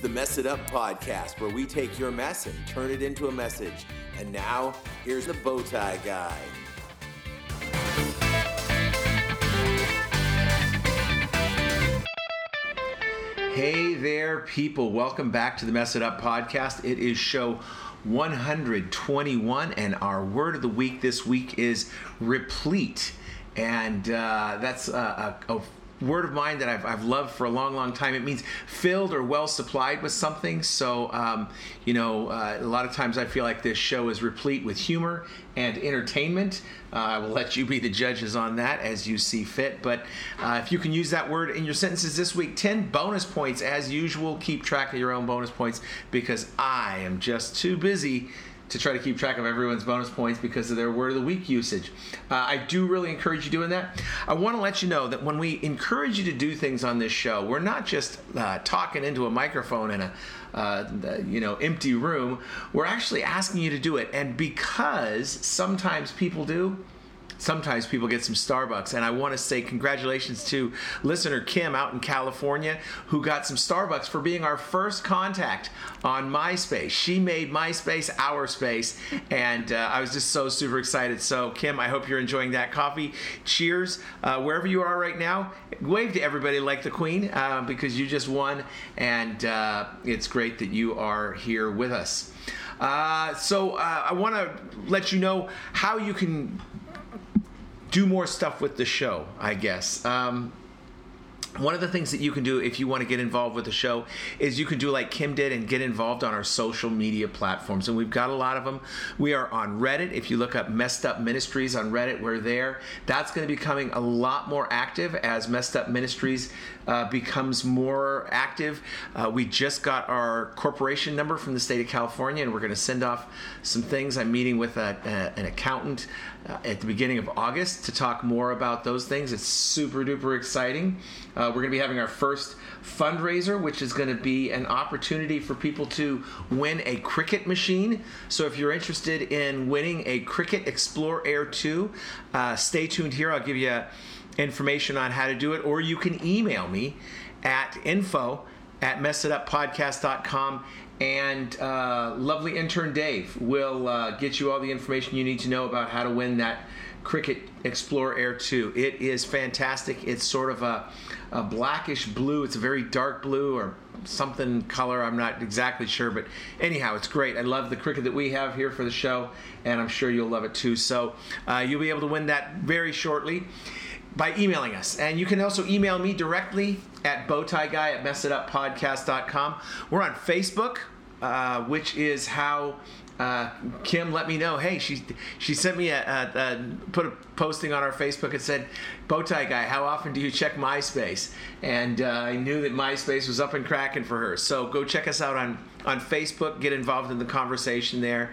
the Mess It Up podcast, where we take your mess and turn it into a message. And now, here's the Bowtie Guy. Hey there, people. Welcome back to the Mess It Up podcast. It is show 121, and our word of the week this week is replete. And uh, that's a, a, a word of mine that I've, I've loved for a long, long time. It means filled or well supplied with something. So, um, you know, uh, a lot of times I feel like this show is replete with humor and entertainment. Uh, I will let you be the judges on that as you see fit. But uh, if you can use that word in your sentences this week, 10 bonus points as usual. Keep track of your own bonus points because I am just too busy to try to keep track of everyone's bonus points because of their word of the week usage. Uh, I do really encourage you doing that. I want to let you know that when we encourage you to do things on this show, we're not just uh, talking into a microphone in a uh, you know empty room. We're actually asking you to do it, and because sometimes people do sometimes people get some Starbucks. And I want to say congratulations to listener Kim out in California who got some Starbucks for being our first contact on MySpace. She made MySpace our space, and uh, I was just so super excited. So, Kim, I hope you're enjoying that coffee. Cheers. Uh, wherever you are right now, wave to everybody like the Queen uh, because you just won, and uh, it's great that you are here with us. Uh, so uh, I want to let you know how you can do more stuff with the show, I guess. Um, one of the things that you can do if you want to get involved with the show is you can do like Kim did and get involved on our social media platforms. And we've got a lot of them. We are on Reddit. If you look up Messed Up Ministries on Reddit, we're there. That's going to be becoming a lot more active as Messed Up Ministries uh, becomes more active. Uh, we just got our corporation number from the state of California, and we're going to send off some things. I'm meeting with a, a, an accountant at the beginning of August to talk more about those things. It's super duper exciting. Uh, we're going to be having our first fundraiser, which is going to be an opportunity for people to win a Cricut machine. So if you're interested in winning a Cricut Explore Air 2, uh, stay tuned here. I'll give you information on how to do it, or you can email me at info at messituppodcast.com and uh, lovely intern Dave will uh, get you all the information you need to know about how to win that Cricut Explore Air 2. It is fantastic. It's sort of a, a blackish blue. It's a very dark blue or something color. I'm not exactly sure, but anyhow, it's great. I love the Cricut that we have here for the show, and I'm sure you'll love it too. So uh, you'll be able to win that very shortly by emailing us. And you can also email me directly at bowtieguy at messituppodcast.com. We're on Facebook, uh, which is how uh, Kim let me know. Hey, she she sent me a, a, a, put a posting on our Facebook. and said, "Bowtie guy, how often do you check MySpace?" And uh, I knew that MySpace was up and cracking for her. So go check us out on on Facebook. Get involved in the conversation there.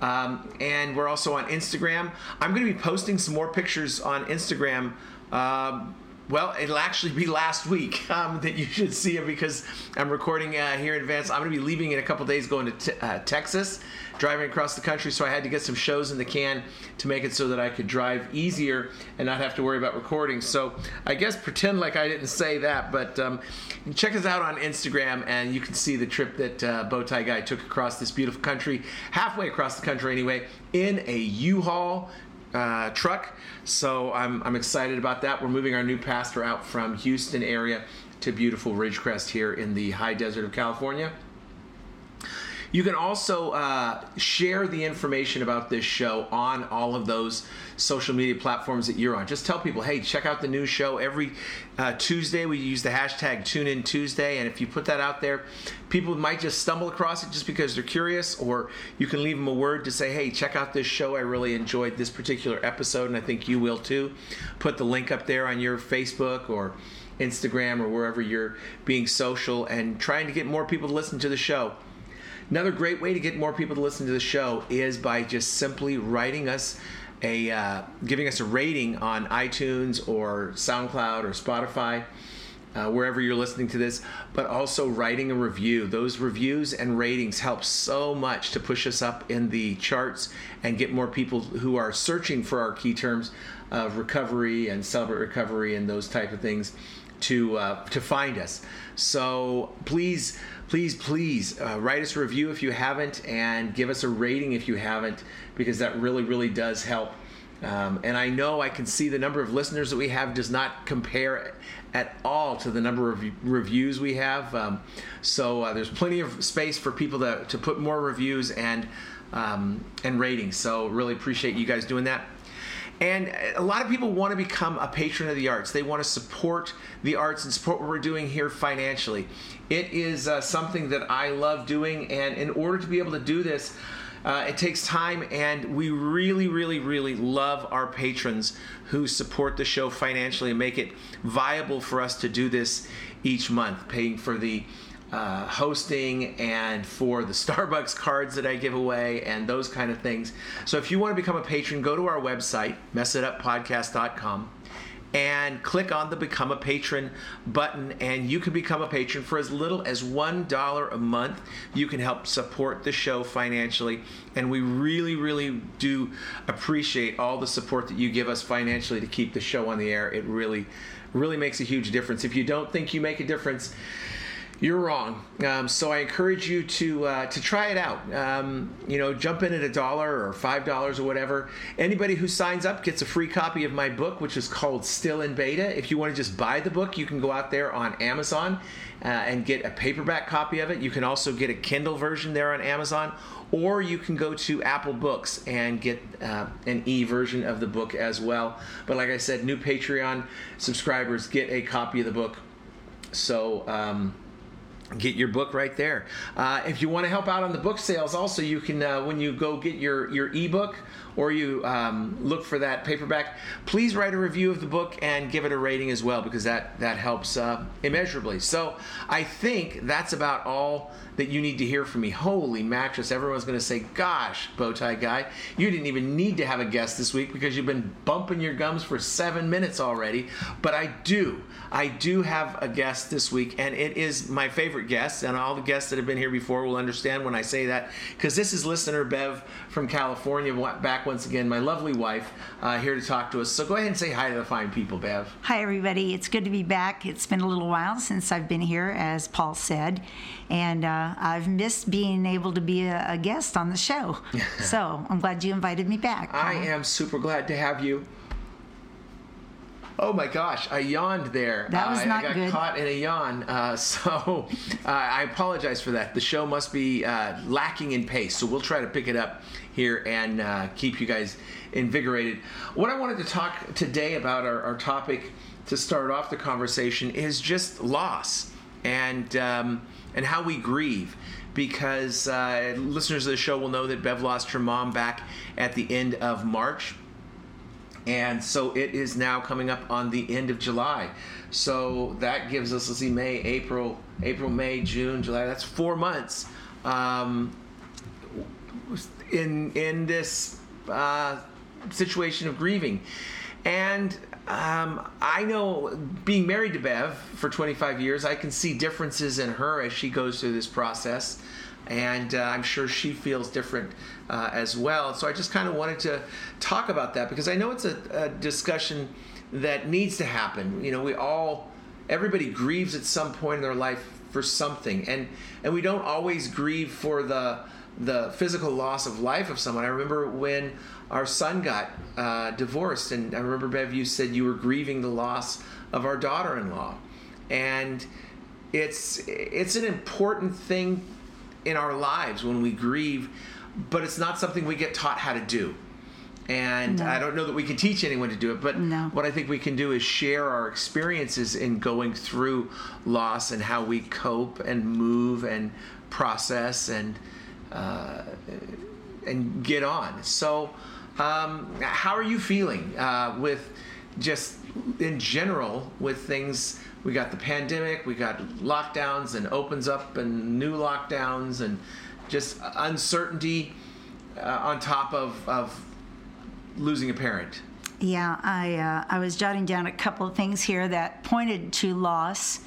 Um, and we're also on Instagram. I'm going to be posting some more pictures on Instagram. Um, well, it'll actually be last week um, that you should see it because I'm recording uh, here in advance. I'm going to be leaving in a couple days going to te- uh, Texas, driving across the country. So I had to get some shows in the can to make it so that I could drive easier and not have to worry about recording. So I guess pretend like I didn't say that, but um, check us out on Instagram and you can see the trip that uh, Bowtie Guy took across this beautiful country, halfway across the country anyway, in a U-Haul uh, truck. So I'm, I'm excited about that. We're moving our new pastor out from Houston area to beautiful Ridgecrest here in the high desert of California. You can also uh, share the information about this show on all of those social media platforms that you're on. Just tell people, hey, check out the new show. Every uh, Tuesday, we use the hashtag TuneInTuesday. And if you put that out there, people might just stumble across it just because they're curious, or you can leave them a word to say, hey, check out this show. I really enjoyed this particular episode, and I think you will too. Put the link up there on your Facebook or Instagram or wherever you're being social and trying to get more people to listen to the show. Another great way to get more people to listen to the show is by just simply writing us a uh, giving us a rating on iTunes or SoundCloud or Spotify. Uh, wherever you're listening to this, but also writing a review. Those reviews and ratings help so much to push us up in the charts and get more people who are searching for our key terms of recovery and celebrate recovery and those type of things to uh, to find us. So please, please, please uh, write us a review if you haven't, and give us a rating if you haven't, because that really, really does help. Um, and I know I can see the number of listeners that we have does not compare at all to the number of reviews we have. Um, so uh, there's plenty of space for people to, to put more reviews and um, and ratings. So really appreciate you guys doing that. And a lot of people want to become a patron of the arts. They want to support the arts and support what we're doing here financially. It is uh, something that I love doing, and in order to be able to do this, uh, it takes time, and we really, really, really love our patrons who support the show financially and make it viable for us to do this each month, paying for the uh, hosting and for the Starbucks cards that I give away and those kind of things. So if you want to become a patron, go to our website, messituppodcast.com, and click on the Become a Patron button, and you can become a patron for as little as $1 a month. You can help support the show financially, and we really, really do appreciate all the support that you give us financially to keep the show on the air. It really, really makes a huge difference. If you don't think you make a difference, you're wrong. Um, so I encourage you to uh, to try it out. Um, you know, jump in at a dollar or five dollars or whatever. Anybody who signs up gets a free copy of my book, which is called Still in Beta. If you want to just buy the book, you can go out there on Amazon uh, and get a paperback copy of it. You can also get a Kindle version there on Amazon, or you can go to Apple Books and get uh, an e version of the book as well. But like I said, new Patreon subscribers get a copy of the book. So. Um, get your book right there. Uh, if you want to help out on the book sales, also you can uh, when you go get your your ebook or you um, look for that paperback, please write a review of the book and give it a rating as well because that that helps uh, immeasurably. So I think that's about all that you need to hear from me. Holy mattress! Everyone's going to say, "Gosh, bowtie guy, you didn't even need to have a guest this week because you've been bumping your gums for seven minutes already." But I do, I do have a guest this week, and it is my favorite guest. And all the guests that have been here before will understand when I say that because this is listener Bev from California back once again, my lovely wife, uh, here to talk to us. So go ahead and say hi to the fine people, Bev. Hi, everybody. It's good to be back. It's been a little while since I've been here, as Paul said, and uh, I've missed being able to be a, a guest on the show. so I'm glad you invited me back. Paul. I am super glad to have you. Oh my gosh, I yawned there. That was uh, not I got good. caught in a yawn. Uh, so uh, I apologize for that. The show must be uh, lacking in pace, so we'll try to pick it up here and uh, keep you guys invigorated. What I wanted to talk today about our, our topic to start off the conversation is just loss and um, and how we grieve because uh, listeners of the show will know that Bev lost her mom back at the end of March and so it is now coming up on the end of July. So that gives us, let's see, May, April, April, May, June, July. That's four months um, in in this uh, situation of grieving. And um, I know, being married to Bev for 25 years, I can see differences in her as she goes through this process and uh, I'm sure she feels different uh, as well. So I just kind of wanted to talk about that because I know it's a, a, discussion that needs to happen. You know, we all, everybody grieves at some point in their life for something, and and we don't always grieve for the the physical loss of life of someone. I remember when our son got uh, divorced, and I remember Bev, you said you were grieving the loss of our daughter-in-law, and it's it's an important thing in our lives when we grieve, but it's not something we get taught how to do. And no. I don't know that we can teach anyone to do it, but no. what I think we can do is share our experiences in going through loss and how we cope and move and process and uh, and get on. So, um, how are you feeling uh, with just in general with things we got the pandemic, we got lockdowns and opens up and new lockdowns and just uncertainty uh, on top of, of losing a parent. Yeah, I uh, I was jotting down a couple of things here that pointed to loss,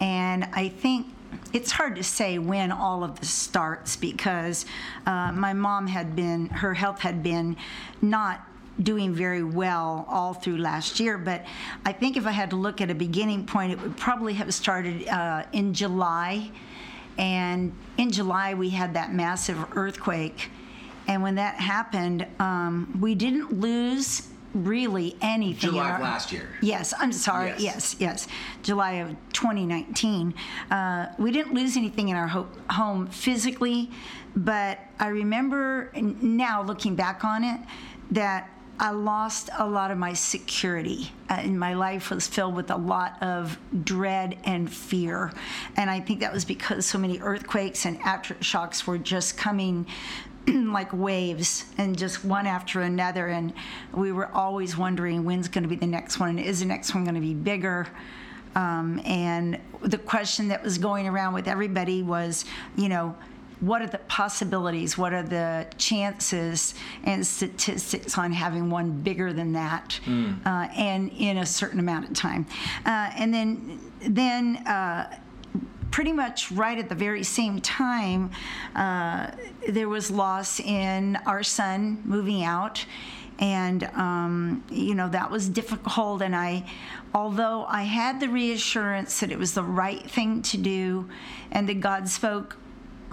and I think it's hard to say when all of this starts because uh, my mom had been her health had been not doing very well all through last year. But I think if I had to look at a beginning point, it would probably have started uh, in July. And in July, we had that massive earthquake. And when that happened, um, we didn't lose really anything. July of last year. Yes, I'm sorry. Yes. Yes, yes. July of 2019. Uh, we didn't lose anything in our ho- home physically, but I remember now looking back on it that I lost a lot of my security. Uh, and my life was filled with a lot of dread and fear. And I think that was because so many earthquakes and aftershocks were just coming like waves and just one after another. And we were always wondering when's going to be the next one? And is the next one going to be bigger? Um, and the question that was going around with everybody was, you know, what are the possibilities? What are the chances and statistics on having one bigger than that, uh, and in a certain amount of time? Uh, and then, then. Uh, pretty much right at the very same time, uh, there was loss in our son moving out. And, um, you know, that was difficult. And I, although I had the reassurance that it was the right thing to do and that God spoke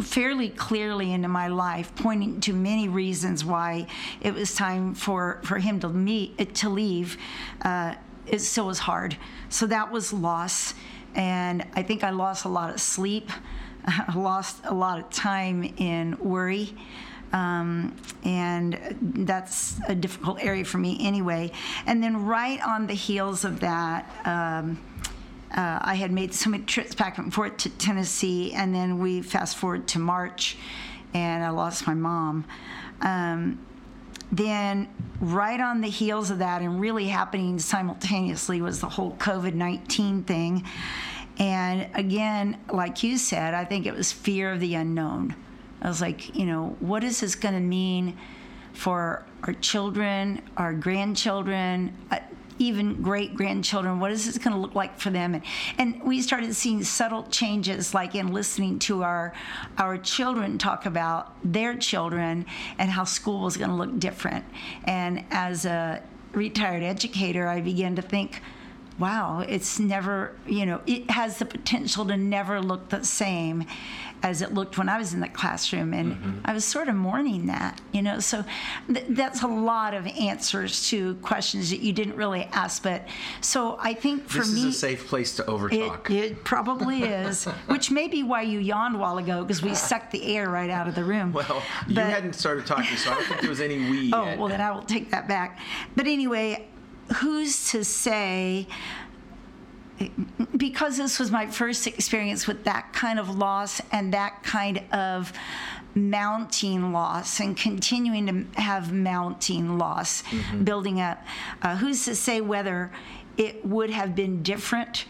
fairly clearly into my life, pointing to many reasons why it was time for, for him to meet to leave. Uh, it still was hard. So that was loss, and I think I lost a lot of sleep. I lost a lot of time in worry. Um, and that's a difficult area for me anyway. And then, right on the heels of that, um, uh, I had made so many trips back and forth to Tennessee, and then we fast forward to March, and I lost my mom. Um, then, right on the heels of that, and really happening simultaneously, was the whole COVID 19 thing. And again, like you said, I think it was fear of the unknown. I was like, you know, what is this going to mean for our children, our grandchildren? Even great grandchildren what is this going to look like for them? And, and we started seeing subtle changes like in listening to our our children talk about their children and how school was going to look different. And as a retired educator i began to think wow it's never you know it has the potential to never look the same as it looked when I was in the classroom, and mm-hmm. I was sort of mourning that, you know. So th- that's a lot of answers to questions that you didn't really ask. But so I think for this me, this is a safe place to overtalk. It, it probably is, which may be why you yawned a while ago because we sucked the air right out of the room. Well, you but, hadn't started talking, so I don't think there was any we. Oh yet. well, then I will take that back. But anyway, who's to say? because this was my first experience with that kind of loss and that kind of mounting loss and continuing to have mounting loss mm-hmm. building up, uh, who's to say whether it would have been different,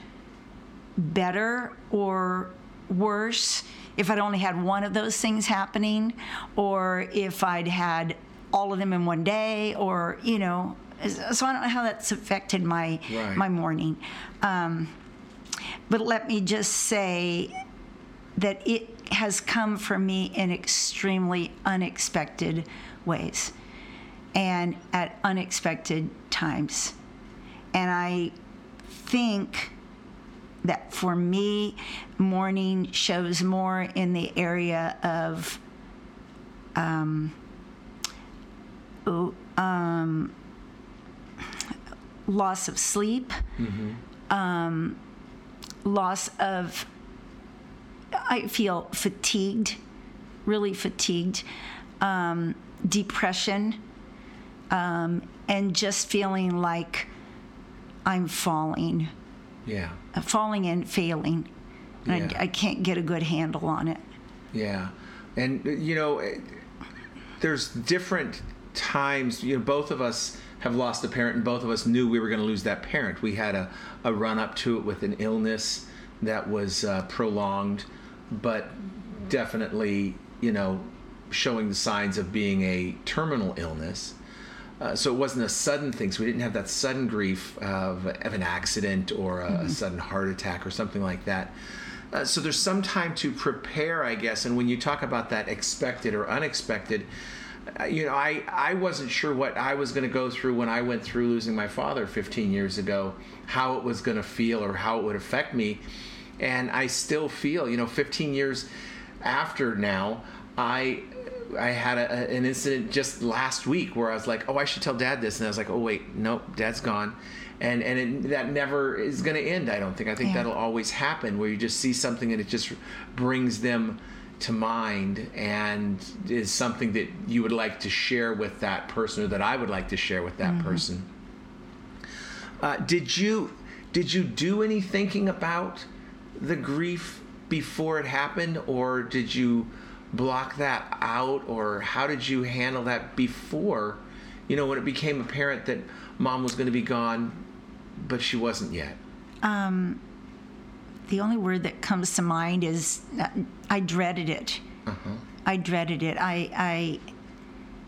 better, or worse if I'd only had one of those things happening, or if I'd had all of them in one day, or, you know, so I don't know how that's affected my right. my mourning. Um, but let me just say that it has come for me in extremely unexpected ways and at unexpected times. And I think that for me, mourning shows more in the area of um, um, loss of sleep, mm-hmm. um, loss of, I feel fatigued, really fatigued, um, depression, um, and just feeling like I'm falling. Yeah. Falling and failing. And yeah. I, I can't get a good handle on it. Yeah. And, you know, there's different times, you know, both of us have lost a parent, and both of us knew we were going to lose that parent. We had a, a run up to it with an illness that was uh, prolonged, but definitely, you know, showing the signs of being a terminal illness. Uh, so it wasn't a sudden thing. So we didn't have that sudden grief of, of an accident or a, mm-hmm. a, sudden heart attack or something like that. Uh, so there's some time to prepare, I guess. And when you talk about that expected or unexpected, you know, I, I wasn't sure what I was going to go through when I went through losing my father 15 years ago, how it was going to feel or how it would affect me. And I still feel, you know, 15 years after now, I I had a, an incident just last week where I was like, oh, I should tell dad this. And I was like, oh, wait, nope, dad's gone. And, and it, that never is going to end, I don't think. I think yeah. that'll always happen where you just see something and it just brings them to mind and is something that you would like to share with that person or that I would like to share with that mm-hmm. person. Uh, did you did you do any thinking about the grief before it happened, or did you block that out, or how did you handle that before? You know, when it became apparent that mom was going to be gone, but she wasn't yet. Um, the only word that comes to mind is uh, I dreaded it. Uh-huh. I dreaded it. I, I,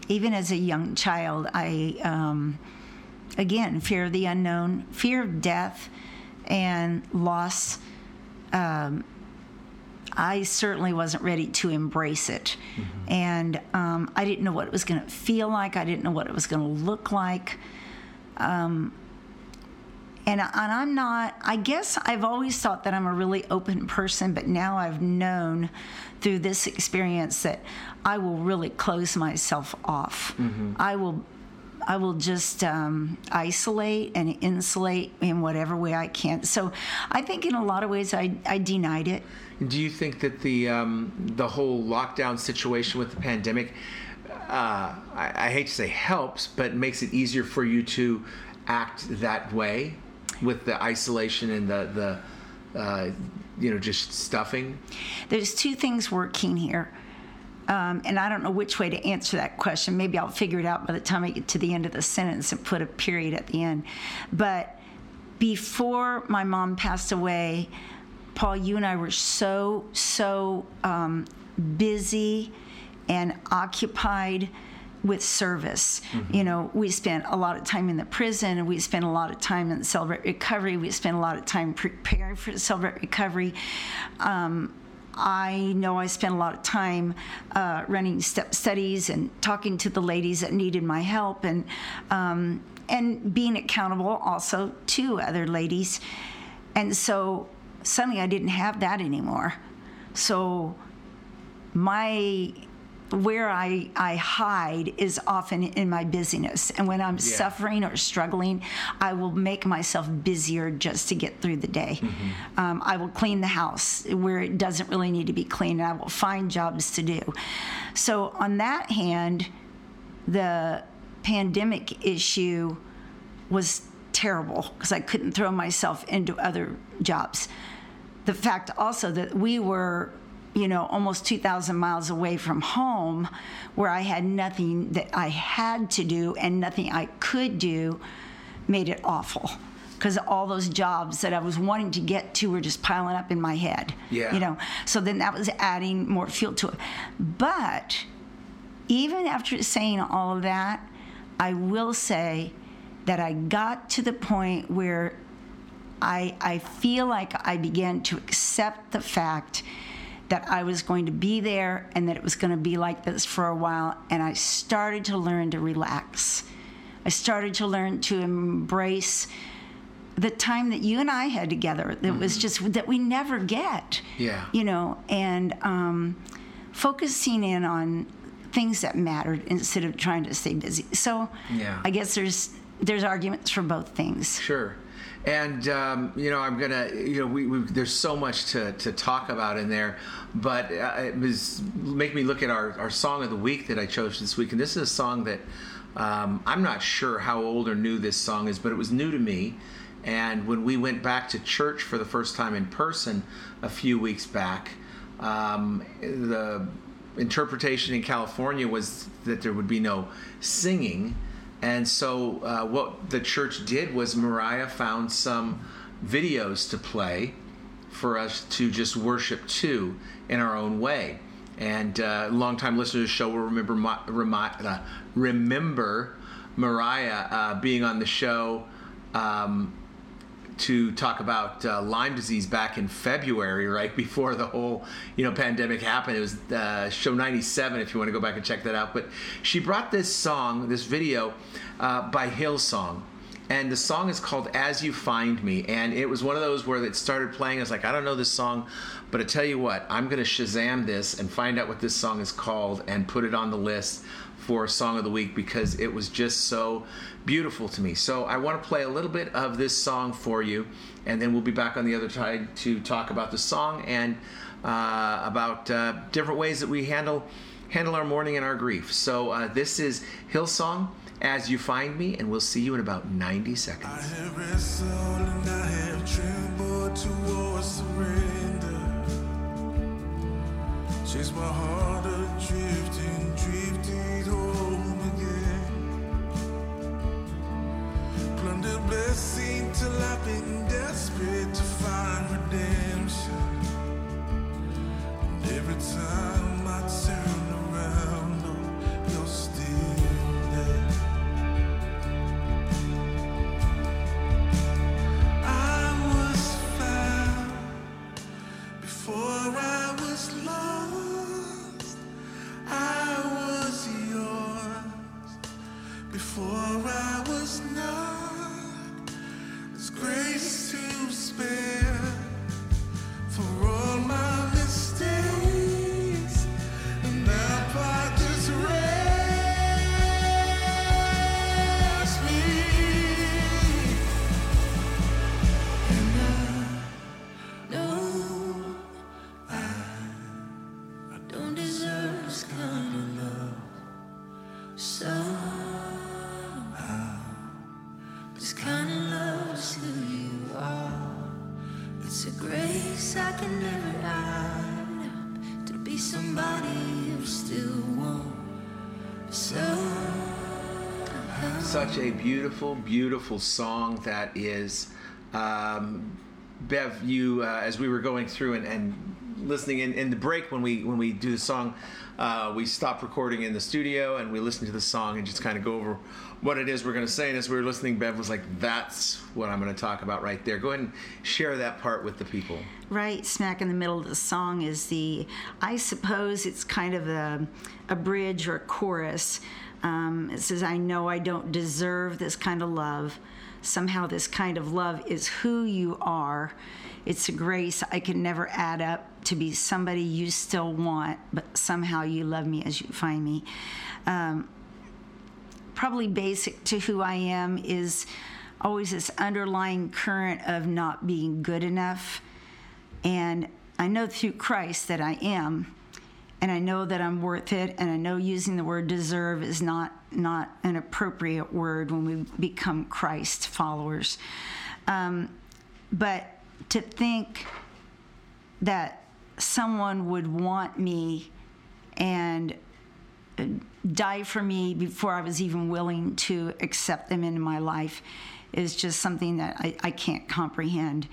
even as a young child, I, um, again, fear of the unknown, fear of death and loss. Um, I certainly wasn't ready to embrace it. Mm-hmm. And um, I didn't know what it was going to feel like. I didn't know what it was going to look like. Um, and, and I'm not, I guess I've always thought that I'm a really open person, but now I've known through this experience that I will really close myself off. Mm-hmm. I will I will just um, isolate and insulate in whatever way I can. So I think in a lot of ways I, I denied it. Do you think that the um, the whole lockdown situation with the pandemic, uh, I, I hate to say helps, but makes it easier for you to act that way with the isolation and the the uh, you know just stuffing? There's two things working here. Um, and I don't know which way to answer that question. Maybe I'll figure it out by the time I get to the end of the sentence and put a period at the end. But before my mom passed away, Paul, you and I were so, so um, busy and occupied with service. Mm-hmm. You know, we spent a lot of time in the prison, and we spent a lot of time in Celebrate Recovery. We spent a lot of time preparing for Celebrate Recovery. Um, I know I spent a lot of time uh, running step studies and talking to the ladies that needed my help, and um, and being accountable also to other ladies. And so suddenly I didn't have that anymore. So my where I, I hide is often in my busyness. And when I'm yeah. suffering or struggling, I will make myself busier just to get through the day. Mm-hmm. Um, I will clean the house where it doesn't really need to be cleaned. And I will find jobs to do. So, on that hand, the pandemic issue was terrible because I couldn't throw myself into other jobs. The fact also that we were you know, almost 2,000 miles away from home, where I had nothing that I had to do and nothing I could do, made it awful. Because all those jobs that I was wanting to get to were just piling up in my head. Yeah. You know, so then that was adding more fuel to it. But even after saying all of that, I will say that I got to the point where I, I feel like I began to accept the fact that I was going to be there and that it was going to be like this for a while. And I started to learn to relax. I started to learn to embrace the time that you and I had together that mm-hmm. was just that we never get. Yeah. You know, and um, focusing in on things that mattered instead of trying to stay busy. So yeah. I guess there's there's arguments for both things. Sure. And um, you know, I'm gonna, you know, we, we, there's so much to, to talk about in there, but uh, it was make me look at our, our song of the week that I chose this week, and this is a song that um, I'm not sure how old or new this song is, but it was new to me. And when we went back to church for the first time in person a few weeks back, um, the interpretation in California was that there would be no singing and so, uh, what the church did was Mariah found some videos to play for us to just worship to in our own way. And uh, longtime listeners to the show will remember uh, remember Mariah uh, being on the show. Um, to talk about uh, Lyme disease back in February, right before the whole you know pandemic happened. It was uh, show 97 if you want to go back and check that out. But she brought this song, this video uh, by Hillsong. And the song is called As You Find Me. And it was one of those where it started playing. I was like, I don't know this song, but I tell you what, I'm going to Shazam this and find out what this song is called and put it on the list for Song of the Week because it was just so beautiful to me. So I want to play a little bit of this song for you, and then we'll be back on the other side to talk about the song and uh, about uh, different ways that we handle handle our mourning and our grief. So uh, this is Hillsong as you find me, and we'll see you in about 90 seconds. My heart adrift and drifted home again. Plundered blessing till I've been desperate to find redemption. And every time Such a beautiful, beautiful song that is. Um, Bev, you uh, as we were going through and, and listening in, in the break when we when we do the song, uh, we stop recording in the studio and we listen to the song and just kind of go over what it is we're going to say. And as we were listening, Bev was like, "That's what I'm going to talk about right there." Go ahead and share that part with the people. Right smack in the middle of the song is the, I suppose it's kind of a, a bridge or a chorus. Um, it says, I know I don't deserve this kind of love. Somehow, this kind of love is who you are. It's a grace I can never add up to be somebody you still want, but somehow you love me as you find me. Um, probably basic to who I am is always this underlying current of not being good enough. And I know through Christ that I am, and I know that I'm worth it, and I know using the word deserve is not not an appropriate word when we become Christ followers. Um, but to think that someone would want me and uh, die for me before I was even willing to accept them into my life is just something that I, I can't comprehend.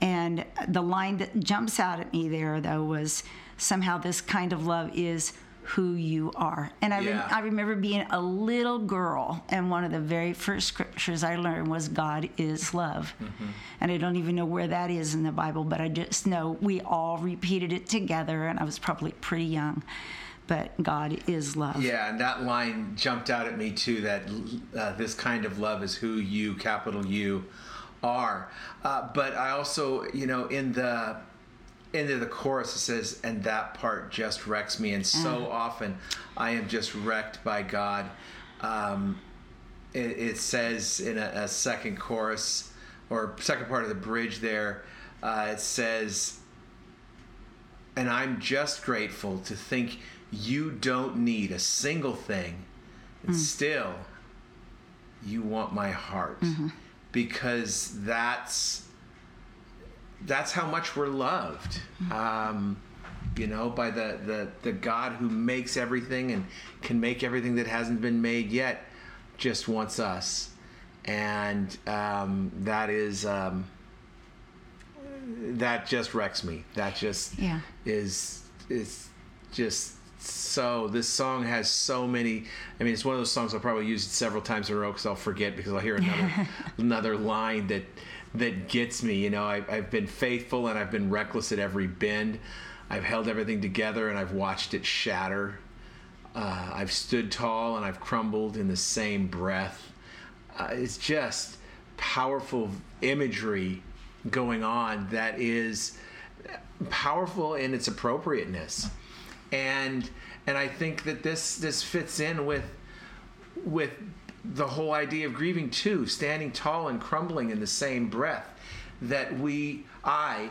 And the line that jumps out at me there, though, was somehow this kind of love is who you are. And I, Yeah. rem- I remember being a little girl, and one of the very first scriptures I learned was God is love. And I don't even know where that is in the Bible, but I just know we all repeated it together, and I was probably pretty young. But God is love. Yeah, and that line jumped out at me too. That uh, this kind of love is who you, capital U, are. Uh, but I also, you know, in the of the chorus it says, "And that part just wrecks me." And so often, I am just wrecked by God. Um, it, it says in a, a second chorus or second part of the bridge there, uh, it says, and I'm just grateful to think you don't need a single thing, and still you want my heart. Because that's that's how much we're loved. Um, you know, by the, the the God who makes everything and can make everything that hasn't been made yet, just wants us, and um, that is. Um, that just wrecks me. That just Yeah. is is just so this song has so many. I mean, it's one of those songs I'll probably use it several times in a row because I'll forget because I'll hear another another line that that gets me. You know, I, I've been faithful and I've been reckless at every bend. I've held everything together and I've watched it shatter. Uh, I've stood tall and I've crumbled in the same breath. Uh, it's just powerful imagery going on that is powerful in its appropriateness and and I think that this this fits in with with the whole idea of grieving too standing tall and crumbling in the same breath that we I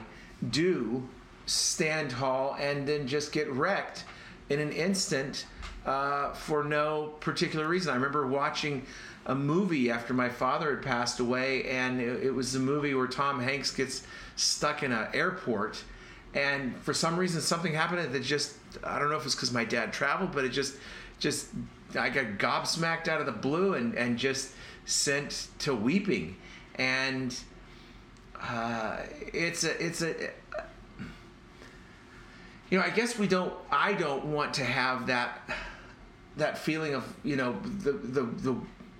do stand tall and then just get wrecked in an instant uh, for no particular reason. I remember watching a movie after my father had passed away, and it, was the movie where Tom Hanks gets stuck in an airport, and for some reason something happened that just I don't know if it's because my dad traveled, but it just just I got gobsmacked out of the blue and and just sent to weeping, and uh, it's a it's a you know I guess we don't I don't want to have that that feeling of you know the the the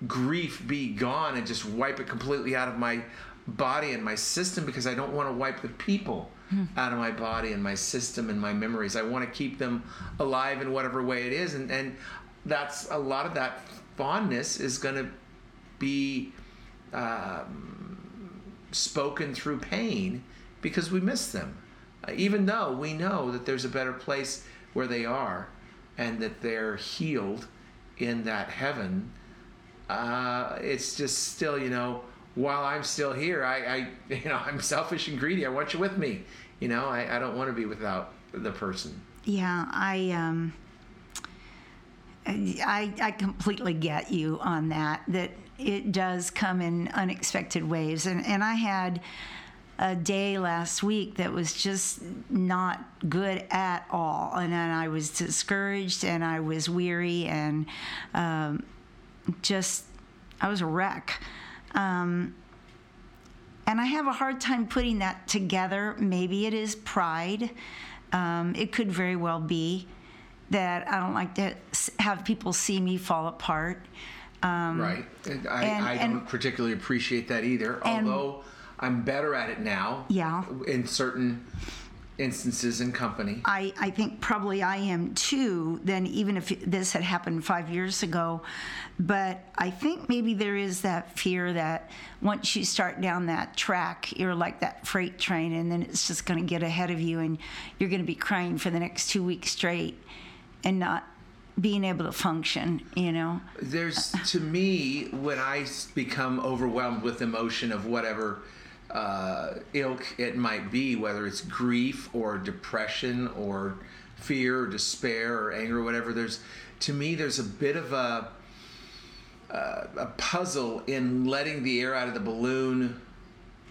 grief be gone and just wipe it completely out of my body and my system because I don't want to wipe the people hmm. out of my body and my system and my memories. I want to keep them alive in whatever way it is, and and that's a lot of that fondness is going to be um, spoken through pain because we miss them, uh, even though we know that there's a better place where they are and that they're healed in that heaven. Uh, it's just still, you know, while I'm still here, I, I, you know, I'm selfish and greedy. I want you with me. You know, I, I don't want to be without the person. Yeah, I, um, I, I completely get you on that. That it does come in unexpected ways, and and I had a day last week that was just not good at all, and then I was discouraged and I was weary and um, just I was a wreck. Um, and I have a hard time putting that together. Maybe it is pride. Um, it could very well be that I don't like to have people see me fall apart. Um, right. I, and, I don't and, particularly appreciate that either, although I'm better at it now. Yeah. In certain instances in company. I, I think probably I am too, then even if this had happened five years ago. But I think maybe there is that fear that once you start down that track, you're like that freight train, and then it's just going to get ahead of you, and you're going to be crying for the next two weeks straight and not being able to function, you know? There's, to me, when I become overwhelmed with emotion of whatever uh, ilk it might be, whether it's grief or depression or fear or despair or anger or whatever. There's, to me, there's a bit of a uh, a puzzle in letting the air out of the balloon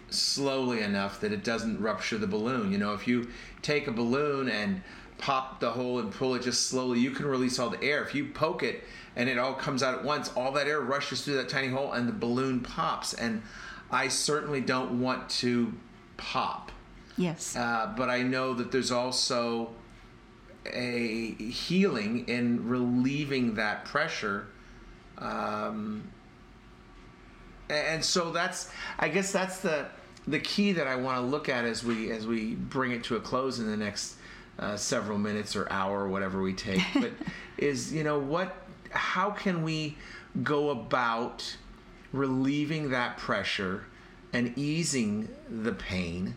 slowly enough that it doesn't rupture the balloon. You know, if you take a balloon and pop the hole and pull it just slowly, you can release all the air. If you poke it and it all comes out at once, all that air rushes through that tiny hole and the balloon pops. And I certainly don't want to pop. Yes. Uh, but I know that there's also a healing in relieving that pressure. Um, and so that's, I guess that's the the key that I want to look at as we as we bring it to a close in the next uh, several minutes or hour or whatever we take. But is you know what? How can we go about relieving that pressure and easing the pain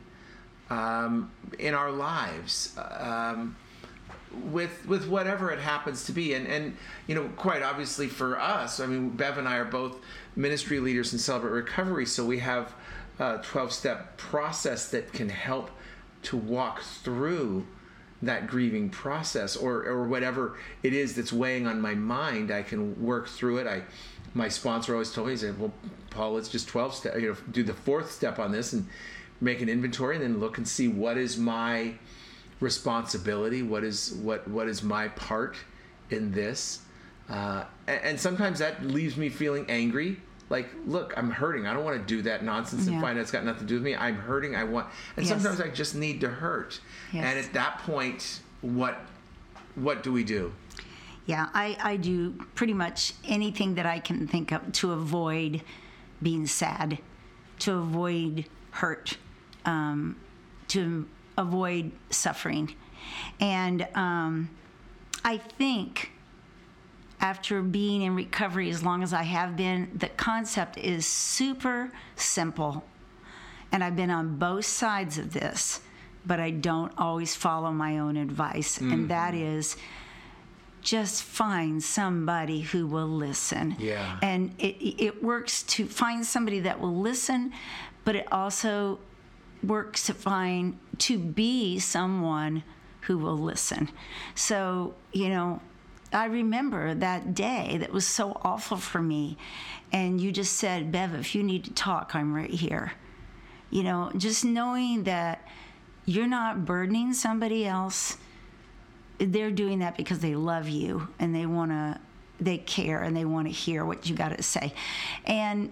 um, in our lives um, with with whatever it happens to be and and you know quite obviously for us I mean Bev and I are both ministry leaders in Celebrate Recovery so we have a 12 step process that can help to walk through that grieving process or or whatever it is that's weighing on my mind I can work through it I my sponsor always told me, he said, "Well, Paul, let's just twelve step, you know, do the fourth step on this and make an inventory, and then look and see what is my responsibility, what is what what is my part in this." Uh, and, and, sometimes that leaves me feeling angry. Like, look, I'm hurting. I don't want to do that nonsense yeah. and find out it's got nothing to do with me. I'm hurting. I want, and yes. sometimes I just need to hurt. Yes. And at that point, what what do we do? Yeah, I, I do pretty much anything that I can think of to avoid being sad, to avoid hurt, um, to avoid suffering. And um, I think after being in recovery as long as I have been, the concept is super simple. And I've been on both sides of this, but I don't always follow my own advice. And mm-hmm. that is just find somebody who will listen. Yeah. And it, it works to find somebody that will listen, but it also works to find to be someone who will listen. So, you know, I remember that day that was so awful for me. And you just said, Bev, if you need to talk, I'm right here. You know, just knowing that you're not burdening somebody else they're doing that because they love you and they want to they care and they want to hear what you got to say and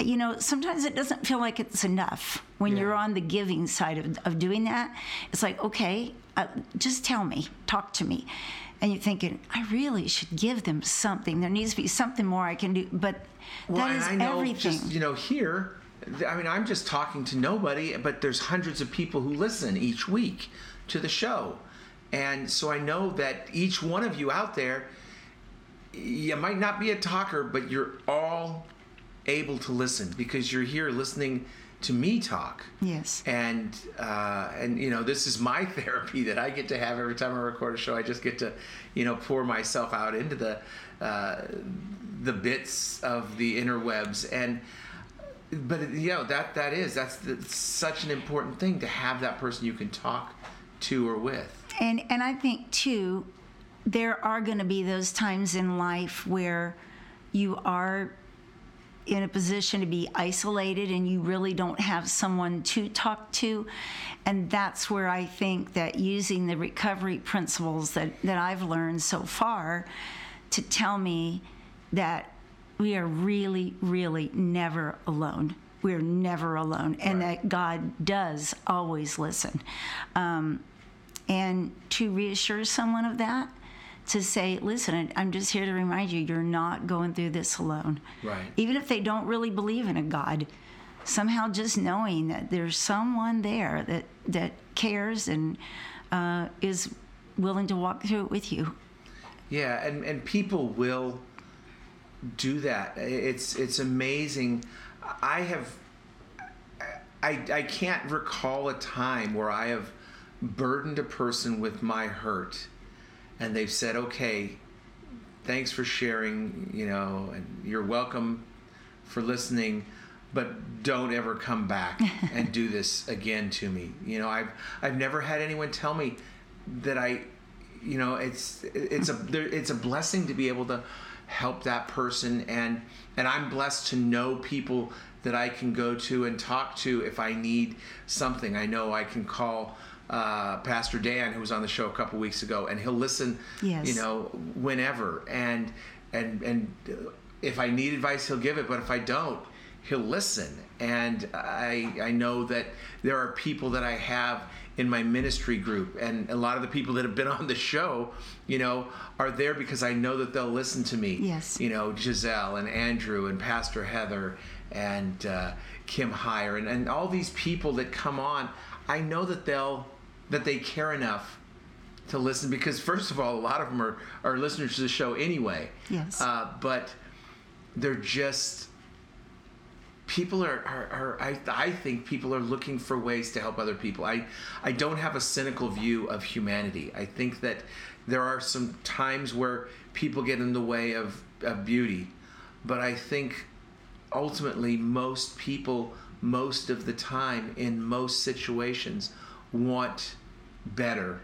you know sometimes it doesn't feel like it's enough when Yeah. you're on the giving side of, of doing that it's like okay uh, just tell me talk to me and you're thinking i really should give them something. There needs to be something more i can do. But Well, that is I know everything. just you know here. I mean, I'm just talking to nobody, but there's hundreds of people who listen each week to the show, and so I know that each one of you out there, you might not be a talker, but you're all able to listen because you're here listening to me talk. yes and uh, and you know this is my therapy that I get to have every time I record a show. I just get to you know pour myself out into the uh, the bits of the interwebs and but you know that that is that's the, such an important thing to have that person you can talk to or with. And and I think too, there are going to be those times in life where you are in a position to be isolated and you really don't have someone to talk to. And that's where I think that using the recovery principles that, that I've learned so far to tell me that we are really, really never alone. We're never alone, and Right. that God does always listen. Um, and to reassure someone of that, to say, listen, I'm just here to remind you, you're not going through this alone. Right. Even if they don't really believe in a God, somehow just knowing that there's someone there that, that cares and uh, is willing to walk through it with you. Yeah, and and people will do that. It's it's amazing. I have I I can't recall a time where I have burdened a person with my hurt and they've said, "Okay, thanks for sharing, you know, and you're welcome for listening." But don't ever come back and do this again to me. You know, I've I've never had anyone tell me that I you know it's it's a there, it's a blessing to be able to help that person and and I'm blessed to know people that I can go to and talk to if I need something. I know I can call uh, Pastor Dan, who was on the show a couple weeks ago, and he'll listen. Yes. You know, whenever and and and if I need advice, he'll give it. But if I don't, he'll listen. And I I know that there are people that I have in my ministry group, and a lot of the people that have been on the show, you know, are there because I know that they'll listen to me. Yes. You know, Giselle and Andrew and Pastor Heather and uh, Kim Heyer and, and all these people that come on. I know that they'll that they care enough to listen because first of all, a lot of them are, are listeners to the show anyway. Yes. Uh, but they're just people are, are, are I, I think people are looking for ways to help other people. I I don't have a cynical view of humanity. I think that there are some times where people get in the way of, of beauty, but I think ultimately most people most of the time in most situations want better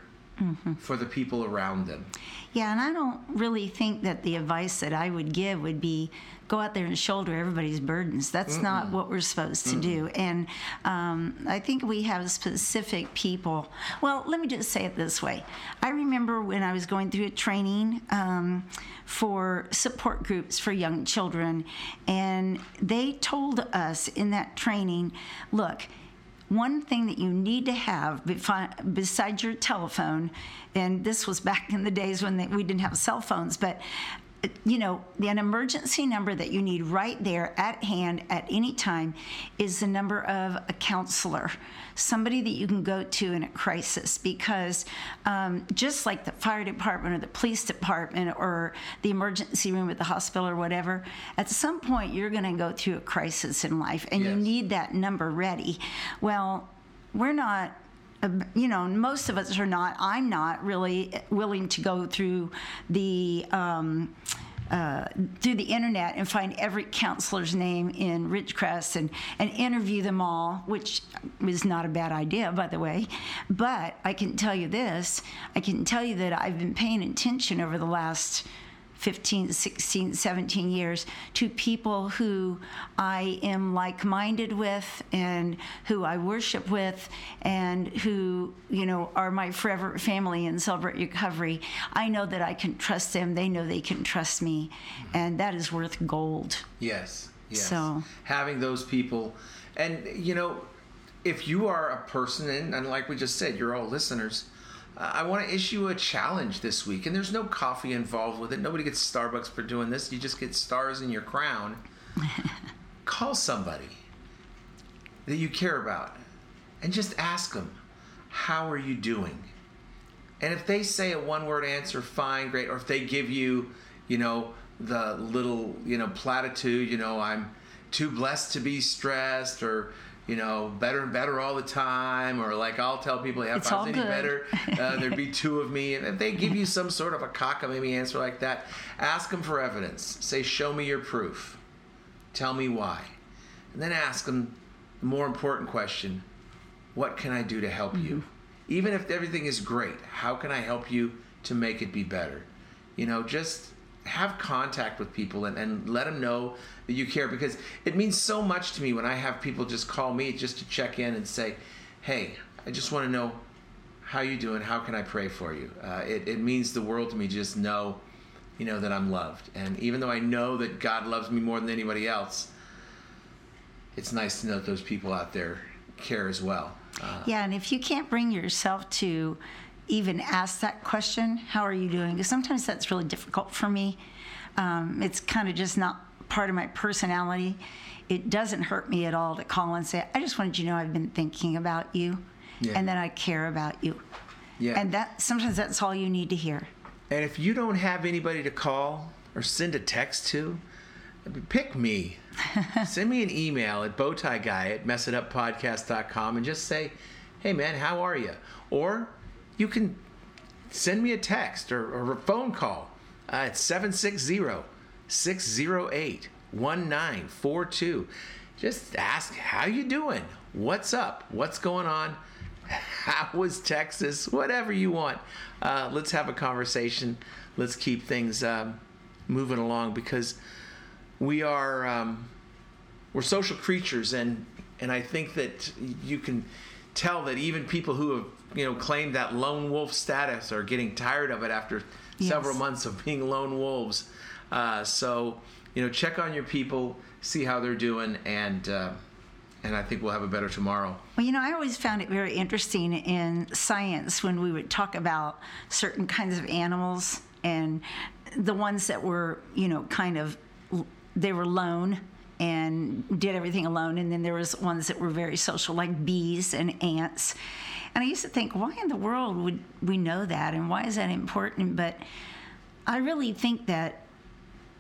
for the people around them. Yeah, and I don't really think that the advice that I would give would be go out there and shoulder everybody's burdens. That's not what we're supposed to do. And um, I think we have specific people. Well, let me just say it this way I remember when I was going through a training um, for support groups for young children, and they told us in that training look, one thing that you need to have besides your telephone, and this was back in the days when they, we didn't have cell phones, but you know, an emergency number that you need right there at hand at any time is the number of a counselor, somebody that you can go to in a crisis. Because um, just like the fire department or the police department or the emergency room at the hospital or whatever, at some point you're going to go through a crisis in life and you need that number ready. Well, we're not you know, most of us are not. I'm not really willing to go through the um, uh, through the internet and find every counselor's name in Ridgecrest and and interview them all, which is not a bad idea, by the way. But I can tell you this: I can tell you that I've been paying attention over the last 15, 16, 17 years to people who I am like minded with and who I worship with and who, you know, are my forever family in Celebrate Recovery. I know that I can trust them. They know they can trust me. And that is worth gold. Yes. Yes. So- having those people, and you know, if you are a person, and, and like we just said, you're all listeners. Uh, I want to issue a challenge this week, and there's no coffee involved with it. Nobody gets Starbucks for doing this. You just get stars in your crown. Call somebody that you care about, and just ask them, "How are you doing?" And if they say a one word answer, fine, great. Or if they give you, you know, the little, you know, platitude, you know, I'm too blessed to be stressed, or, you know, better and better all the time, or like I'll tell people, yeah, if It's I was any good. better, uh, there'd be two of me. And if they give you some sort of a cockamamie answer like that, ask them for evidence. Say, show me your proof. Tell me why. And then ask them the more important question what can I do to help you? Even if everything is great, how can I help you to make it be better? You know, just have contact with people and, and let them know you care because it means so much to me when I have people just call me just to check in and say, hey, I just want to know how you doing? How can I pray for you? Uh, it, it means the world to me just know, you know, that I'm loved. And even though I know that God loves me more than anybody else, it's nice to know that those people out there care as well. Uh, Yeah, and if you can't bring yourself to even ask that question, how are you doing? Because sometimes that's really difficult for me. Um, it's kind of just not part of my personality. It doesn't hurt me at all to call and say, I just wanted you to know I've been thinking about you Yeah. and that I care about you. Yeah. And that sometimes that's all you need to hear. And if you don't have anybody to call or send a text to, pick me. send me an email at bowtieguy at messituppodcast.com and just say, hey man, how are you? Or you can send me a text or, or a phone call uh, at 760 608 1942. Just ask, how you doing? What's up? What's going on? How was Texas? Whatever you want. Uh, let's have a conversation. Let's keep things um, moving along because we are um, we're social creatures, and and I think that you can tell that even people who have you know claimed that lone wolf status are getting tired of it after Yes. several months of being lone wolves. Uh, so you know, check on your people, see how they're doing, and uh, and I think we'll have a better tomorrow. Well, you know, I always found it very interesting in science when we would talk about certain kinds of animals and the ones that were, you know, kind of they were lone and did everything alone and then there was ones that were very social like bees and ants. And I used to think, why in the world would we know that and why is that important? But I really think that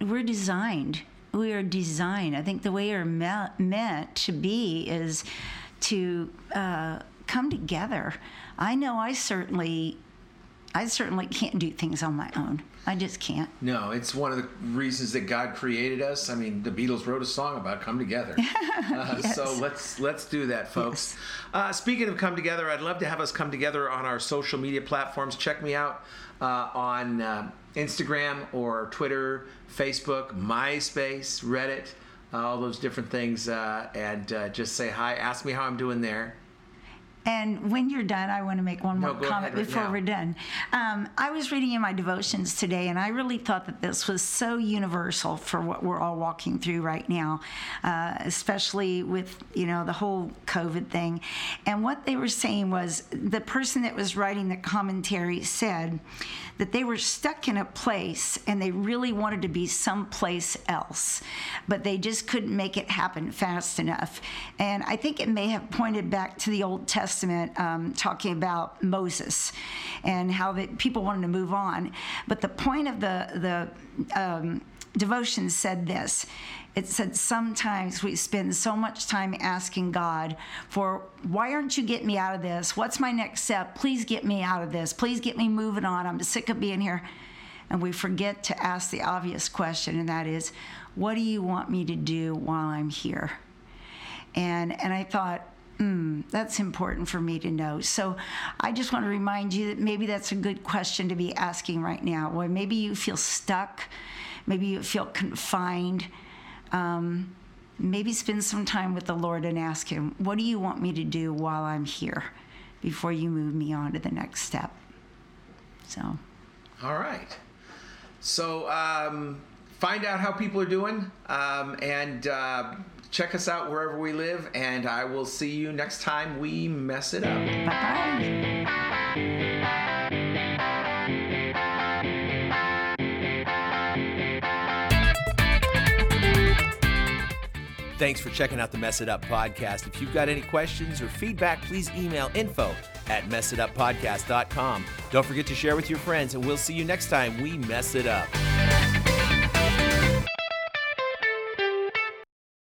we're designed. We are designed. I think the way we're me- meant to be is to uh, come together. I know I certainly, I certainly can't do things on my own. I just can't. No, it's one of the reasons that God created us. I mean, the Beatles wrote a song about come together. Uh, So let's let's do that, folks. Uh, speaking of come together, I'd love to have us come together on our social media platforms. Check me out uh, on uh, Instagram or Twitter, Facebook, MySpace, Reddit, all those different things, uh, and uh, just say hi. Ask me how I'm doing there. And when you're done, I want to make one No, more go comment ahead right before now. we're done. Um, I was reading in my devotions today, and I really thought that this was so universal for what we're all walking through right now, uh, especially with you know the whole COVID thing. And what they were saying was the person that was writing the commentary said that they were stuck in a place and they really wanted to be someplace else, but they just couldn't make it happen fast enough. And I think it may have pointed back to the Old Testament, um, talking about Moses and how people wanted to move on. But the point of the the um, devotion said this. It said sometimes we spend so much time asking God for why aren't you getting me out of this? What's my next step? Please get me out of this. Please get me moving on. I'm sick of being here. And we forget to ask the obvious question, and that is, what do you want me to do while I'm here? And and I thought, hmm, that's important for me to know. So I just want to remind you that maybe that's a good question to be asking right now. Or maybe you feel stuck, maybe you feel confined. Um, maybe spend some time with the Lord and ask Him, what do you want me to do while I'm here before you move me on to the next step? So. All right. So um, find out how people are doing um, and uh, check us out wherever we live. And I will see you next time we mess it up. Bye. Thanks for checking out the Mess It Up podcast. If you've got any questions or feedback, please email info at messituppodcast.com. Don't forget to share with your friends, and we'll see you next time we mess it up.